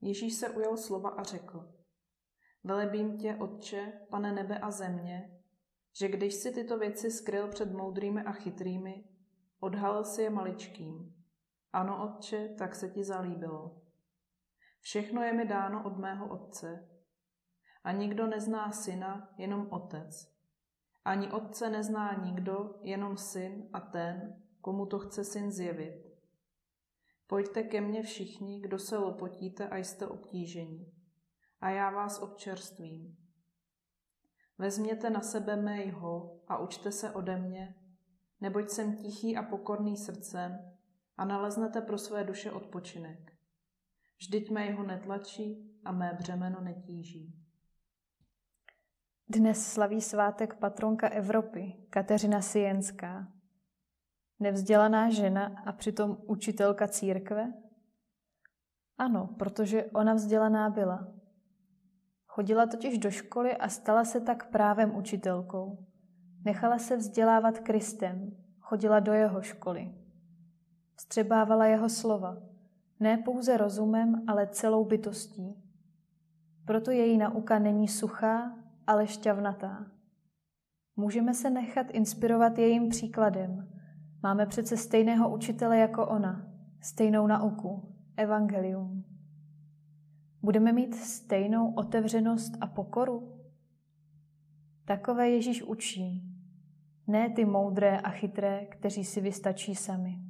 Ježíš se ujal slova a řekl, Velebím tě, Otče, pane nebe a země, že když si tyto věci skryl před moudrými a chytrými, odhalil si je maličkým. Ano, Otče, tak se ti zalíbilo. Všechno je mi dáno od mého Otce. A nikdo nezná syna, jenom Otec. Ani Otce nezná nikdo, jenom syn a ten, komu to chce syn zjevit. Pojďte ke mně všichni, kdo se lopotíte a jste obtížení, a já vás občerstvím. Vezměte na sebe mého a učte se ode mě, neboť jsem tichý a pokorný srdcem a naleznete pro své duše odpočinek. Vždyť mé jeho netlačí a mé břemeno netíží. Dnes slaví svátek patronka Evropy, Kateřina Sienská. Nevzdělaná žena a přitom učitelka církve? Ano, protože ona vzdělaná byla. Chodila totiž do školy a stala se tak právem učitelkou. Nechala se vzdělávat Kristem, chodila do jeho školy. Vstřebávala jeho slova, ne pouze rozumem, ale celou bytostí. Proto její nauka není suchá, ale šťavnatá. Můžeme se nechat inspirovat jejím příkladem. Máme přece stejného učitele jako ona, stejnou nauku, evangelium. Budeme mít stejnou otevřenost a pokoru? Takové Ježíš učí, ne ty moudré a chytré, kteří si vystačí sami.